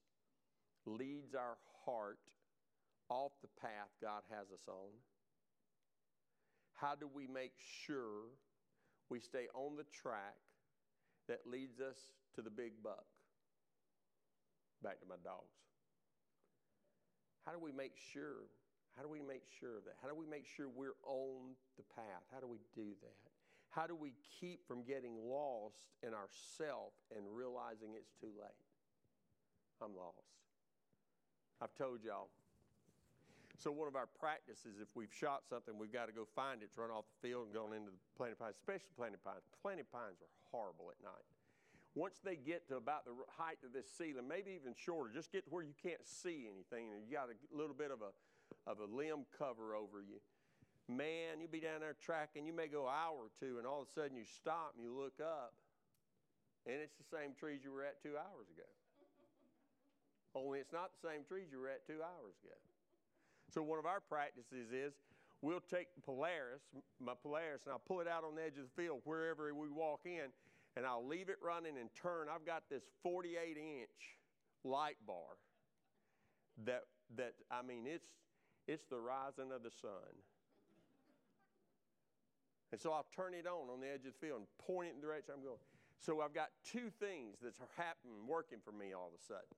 leads our heart off the path God has us on? How do we make sure we stay on the track that leads us to the big buck? Back to my dogs. How do we make sure? How do we make sure of that? How do we make sure we're on the path? How do we do that? How do we keep from getting lost in ourself and realizing it's too late? I'm lost. I've told y'all so one of our practices, if we've shot something, we've got to go find it, run off the field and go into the planted pines, especially planted pines. Planted pines are horrible at night. once they get to about the height of this ceiling, maybe even shorter, just get to where you can't see anything and you got a little bit of a, of a limb cover over you. Man, you'll be down there tracking, you may go an hour or two, and all of a sudden you stop and you look up, and it's the same trees you were at two hours ago. Only it's not the same trees you were at two hours ago. So, one of our practices is we'll take Polaris, my Polaris, and I'll pull it out on the edge of the field wherever we walk in, and I'll leave it running and turn. I've got this 48 inch light bar that, that I mean, it's, it's the rising of the sun. And so I'll turn it on on the edge of the field and point it in the direction I'm going. So I've got two things that's happening, working for me all of a sudden.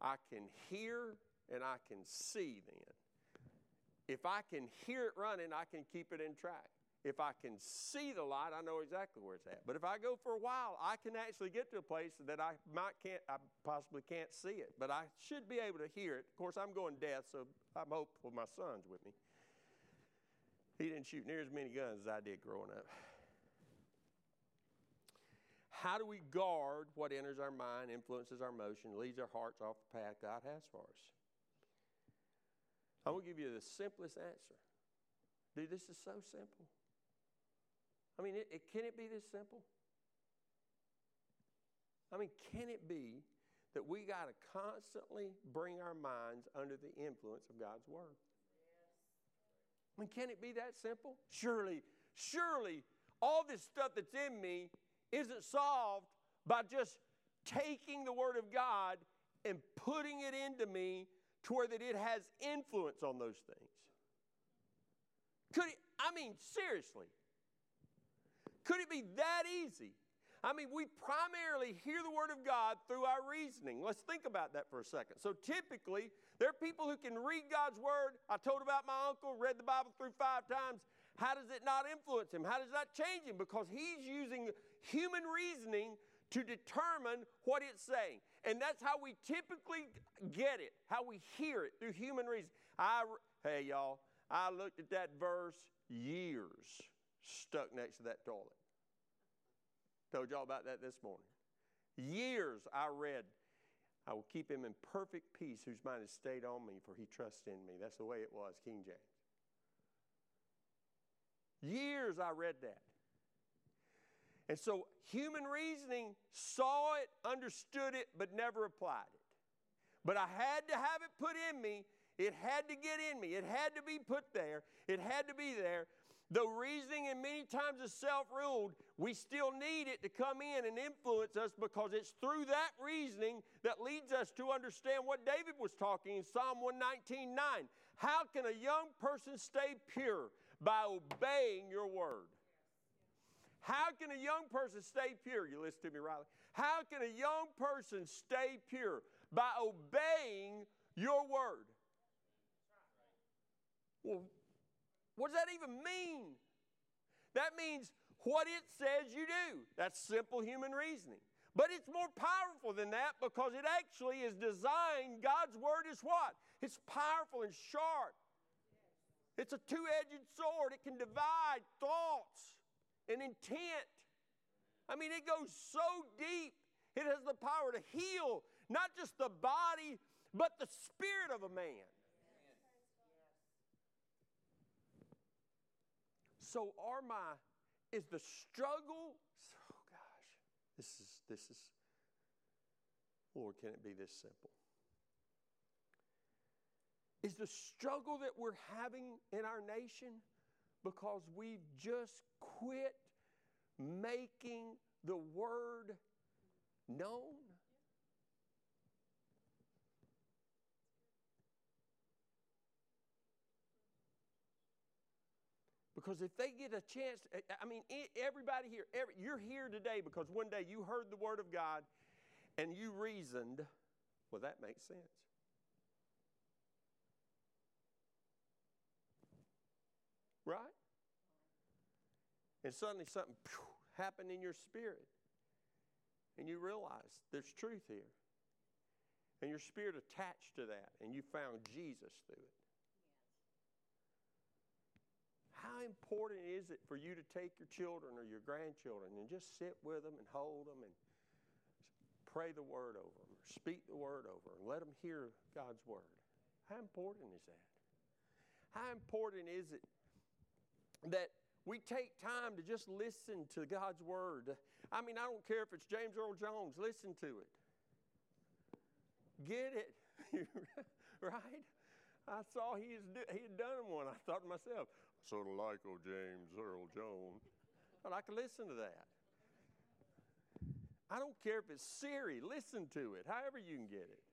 I can hear and I can see then. If I can hear it running, I can keep it in track. If I can see the light, I know exactly where it's at. But if I go for a while, I can actually get to a place that I might can't, I possibly can't see it, but I should be able to hear it. Of course, I'm going deaf, so I'm hopeful my son's with me. He didn't shoot near as many guns as I did growing up. How do we guard what enters our mind, influences our emotion, leads our hearts off the path God has for us? I will give you the simplest answer. Dude, this is so simple. I mean, it, it, can it be this simple? I mean, can it be that we got to constantly bring our minds under the influence of God's Word? I mean, can it be that simple? Surely, surely, all this stuff that's in me isn't solved by just taking the Word of God and putting it into me to where that it has influence on those things. Could it, I mean, seriously, could it be that easy? I mean, we primarily hear the Word of God through our reasoning. Let's think about that for a second. So, typically, there are people who can read God's Word. I told about my uncle, read the Bible through five times. How does it not influence him? How does that change him? Because he's using human reasoning to determine what it's saying. And that's how we typically get it, how we hear it through human reason. I, hey, y'all, I looked at that verse years stuck next to that toilet. Told y'all about that this morning. Years I read, I will keep him in perfect peace whose mind has stayed on me, for he trusts in me. That's the way it was, King James. Years I read that. And so human reasoning saw it, understood it, but never applied it. But I had to have it put in me. It had to get in me. It had to be put there. It had to be there. Though reasoning and many times is self ruled, we still need it to come in and influence us because it's through that reasoning that leads us to understand what David was talking in Psalm 119 9. How can a young person stay pure? By obeying your word. How can a young person stay pure? You listen to me, Riley. How can a young person stay pure? By obeying your word. Well, what does that even mean? That means what it says you do. That's simple human reasoning. But it's more powerful than that because it actually is designed. God's word is what? It's powerful and sharp. It's a two edged sword, it can divide thoughts and intent. I mean, it goes so deep. It has the power to heal not just the body, but the spirit of a man. So, Arma is the struggle. Oh gosh, this is this is. Lord, can it be this simple? Is the struggle that we're having in our nation because we've just quit making the word known? Because if they get a chance, I mean, everybody here, every, you're here today because one day you heard the Word of God and you reasoned, well, that makes sense. Right? And suddenly something phew, happened in your spirit. And you realize there's truth here. And your spirit attached to that, and you found Jesus through it. How important is it for you to take your children or your grandchildren and just sit with them and hold them and pray the word over them, or speak the word over them, let them hear God's word. How important is that? How important is it that we take time to just listen to God's word? I mean, I don't care if it's James Earl Jones, listen to it. Get it, right? I saw he, he had done one. I thought to myself, sort of like old James Earl Jones. But I can listen to that. I don't care if it's Siri, listen to it, however you can get it.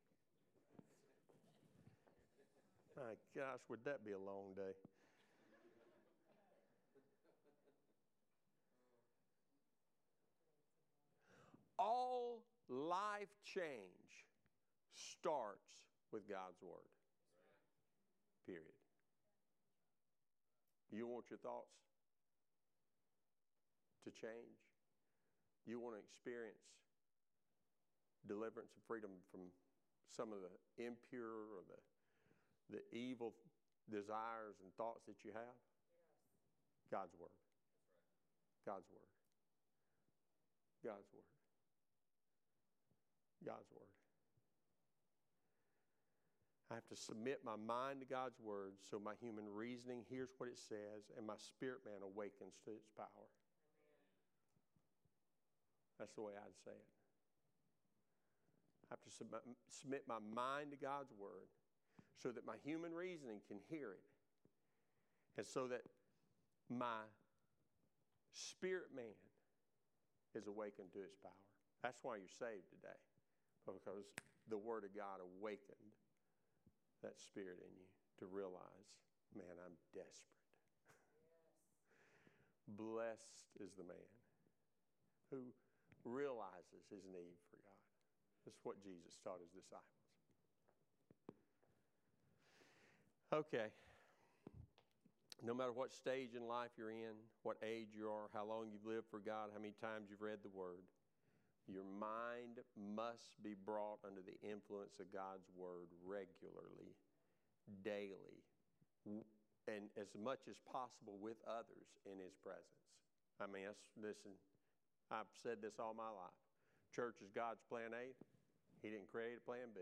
My gosh, would that be a long day? All life change starts with God's Word. Period. You want your thoughts to change? You want to experience deliverance and freedom from some of the impure or the the evil desires and thoughts that you have? God's Word. God's Word. God's Word. God's Word. I have to submit my mind to God's Word so my human reasoning hears what it says and my spirit man awakens to its power. That's the way I'd say it. I have to submit my mind to God's Word so that my human reasoning can hear it, and so that my spirit man is awakened to its power. That's why you're saved today, because the Word of God awakened that spirit in you to realize, man, I'm desperate. Blessed is the man who realizes his need for God. That's what Jesus taught his disciples. Okay. No matter what stage in life you're in, what age you are, how long you've lived for God, how many times you've read the Word, your mind must be brought under the influence of God's Word regularly, daily, and as much as possible with others in His presence. I mean, listen, I've said this all my life. Church is God's plan A. He didn't create a plan B.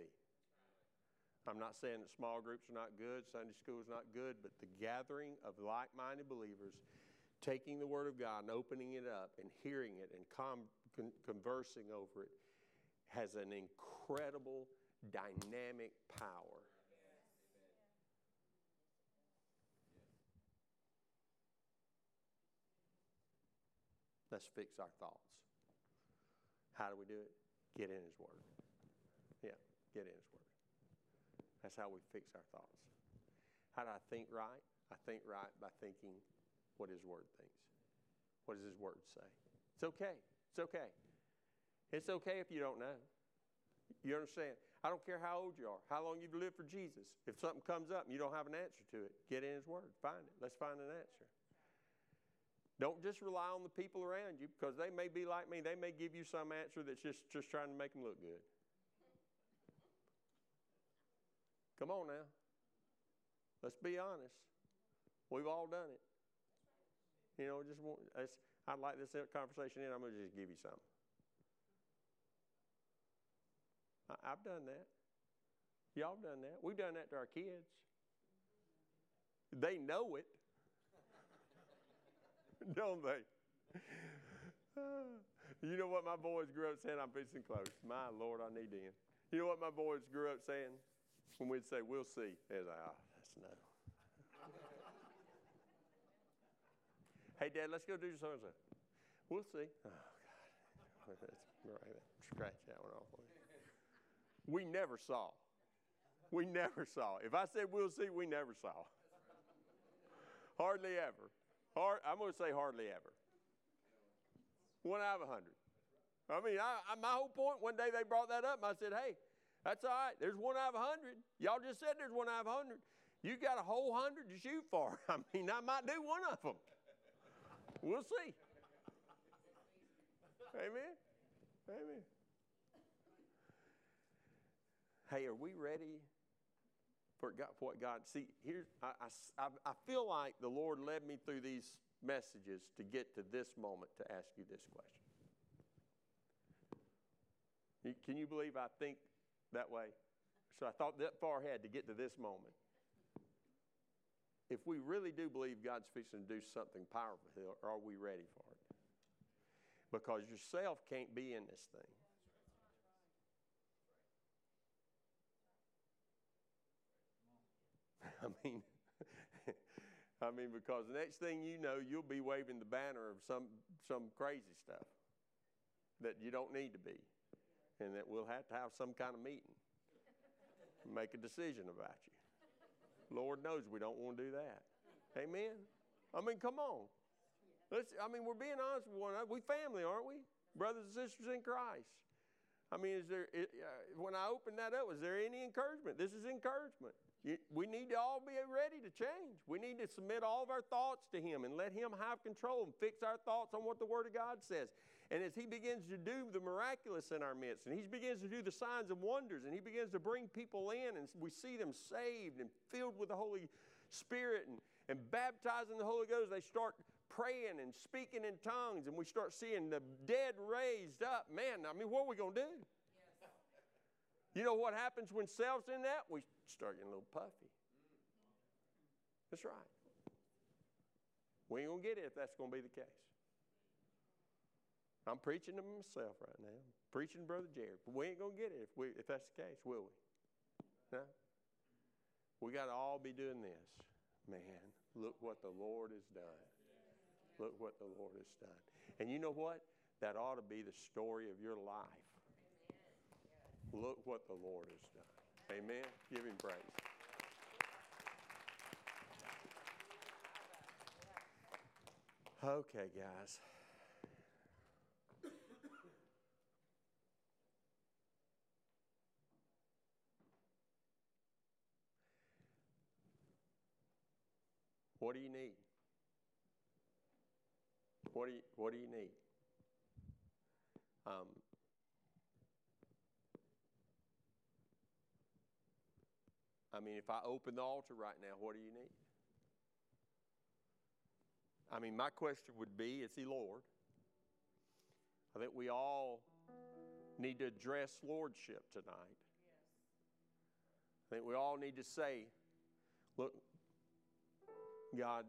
I'm not saying that small groups are not good, Sunday school is not good, but the gathering of like minded believers, taking the Word of God and opening it up and hearing it and com- con- conversing over it, has an incredible dynamic power. Let's fix our thoughts. How do we do it? Get in His Word. Yeah, get in His Word. That's how we fix our thoughts. How do I think right? I think right by thinking what His Word thinks. What does His Word say? It's okay. It's okay. It's okay if you don't know. You understand? I don't care how old you are, how long you've lived for Jesus. If something comes up and you don't have an answer to it, get in His Word. Find it. Let's find an answer. Don't just rely on the people around you because they may be like me. They may give you some answer that's just, just trying to make them look good. Come on now. Let's be honest. We've all done it. You know, just want, I'd like this conversation in. I'm going to just give you something. I, I've done that. Y'all done that. We've done that to our kids. They know it, don't they? you know what my boys grew up saying? I'm fixing close. My Lord, I need in. You know what my boys grew up saying? when we'd say, we'll see, they're like, oh, ah, that's no. Hey, Dad, let's go do so and so. We'll see. Oh, God. Scratch that one off. We never saw. We never saw. If I said we'll see, we never saw. Hardly ever. Hard, I'm going to say hardly ever. One out of a hundred. I mean, I, I, my whole point, one day they brought that up, and I said, hey, that's all right. There's one out of a hundred. Y'all just said there's one out of a hundred. You got a whole hundred to shoot for. I mean, I might do one of them. We'll see. Amen. Amen. Hey, are we ready for God, what God? See, here, I, I, I feel like the Lord led me through these messages to get to this moment to ask you this question. Can you believe I think that way? So I thought that far ahead to get to this moment. If we really do believe God's fixing to do something powerful, are we ready for it? Because yourself can't be in this thing. I mean, I mean, because the next thing you know, you'll be waving the banner of some some crazy stuff that you don't need to be, and that we'll have to have some kind of meeting, make a decision about you. Lord knows we don't want to do that. Amen. I mean, come on. Let's. I mean, we're being honest with one another. We family, aren't we? Brothers and sisters in Christ. I mean, is there? It, uh, when I opened that up, was there any encouragement? This is encouragement. We need to all be ready to change. We need to submit all of our thoughts to Him and let Him have control and fix our thoughts on what the Word of God says. And as He begins to do the miraculous in our midst, and He begins to do the signs and wonders, and He begins to bring people in, and we see them saved and filled with the Holy Spirit and, and baptized in the Holy Ghost, they start praying and speaking in tongues, and we start seeing the dead raised up. Man, I mean, what are we going to do? You know what happens when self's in that? We start getting a little puffy. That's right. We ain't going to get it if that's going to be the case. I'm preaching to myself right now. I'm preaching to Brother Jared. But we ain't going to get it if, we, if that's the case, will we? No? We got to all be doing this. Man, look what the Lord has done. Look what the Lord has done. And you know what? That ought to be the story of your life. Look what the Lord has done. Amen. Give him praise. Okay, guys. What do you need? What do you, what do you need? Um, I mean, if I open the altar right now, what do you need? I mean, my question would be is he Lord? I think we all need to address lordship tonight. I think we all need to say, look, God,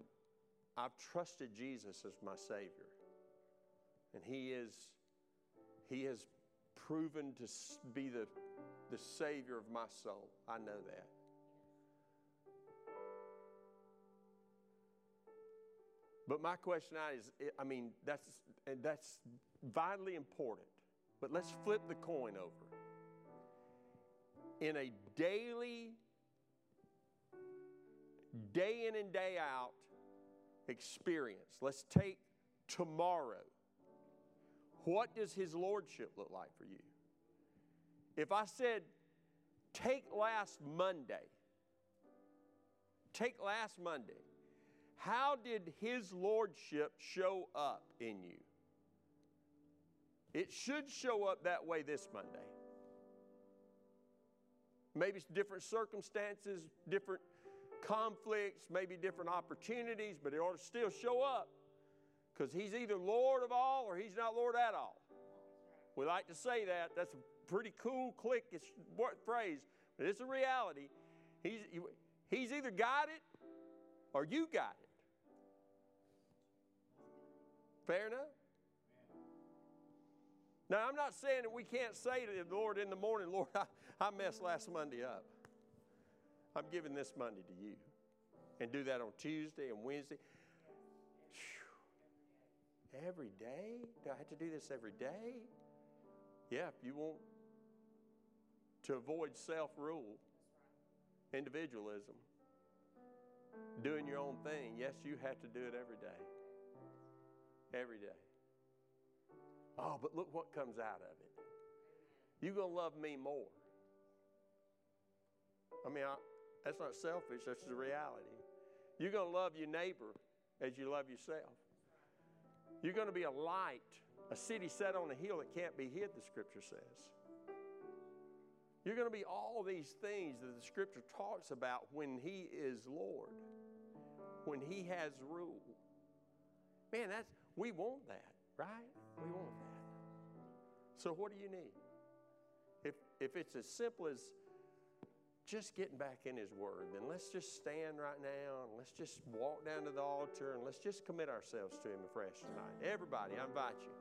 I've trusted Jesus as my Savior. And He is He has proven to be the, the Savior of my soul. I know that. But my question is eh, I mean, that's, eh, that's vitally important. But let's flip the coin over. In a daily, day in and day out experience, let's take tomorrow. What does His Lordship look like for you? If I said, take last Monday, take last Monday, how did His Lordship show up in you? It should show up that way this Monday. Maybe it's different circumstances, different conflicts, maybe different opportunities, but it ought to still show up because He's either Lord of all or He's not Lord at all. We like to say that. That's a pretty cool, click phrase, but it's a reality. He's, he's either got it or you got it. Fair enough? Now, I'm not saying that we can't say to the Lord in the morning, Lord, I, I messed last Monday up. I'm giving this Monday to you. And do that on Tuesday and Wednesday. Whew. Every day? Do I have to do this every day? Yeah, if you want to avoid self rule, individualism, doing your own thing, yes, you have to do it every day every day. Oh, but look what comes out of it. You're going to love me more. I mean, I, that's not selfish, that's the reality. You're going to love your neighbor as you love yourself. You're going to be a light, a city set on a hill that can't be hid, the scripture says. You're going to be all these things that the scripture talks about when He is Lord, when He has rule. Man, that's we want that, right? We want that. So, what do you need? If, if it's as simple as just getting back in His Word, then let's just stand right now and let's just walk down to the altar and let's just commit ourselves to Him afresh tonight. Everybody, I invite you.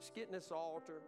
Just get in this altar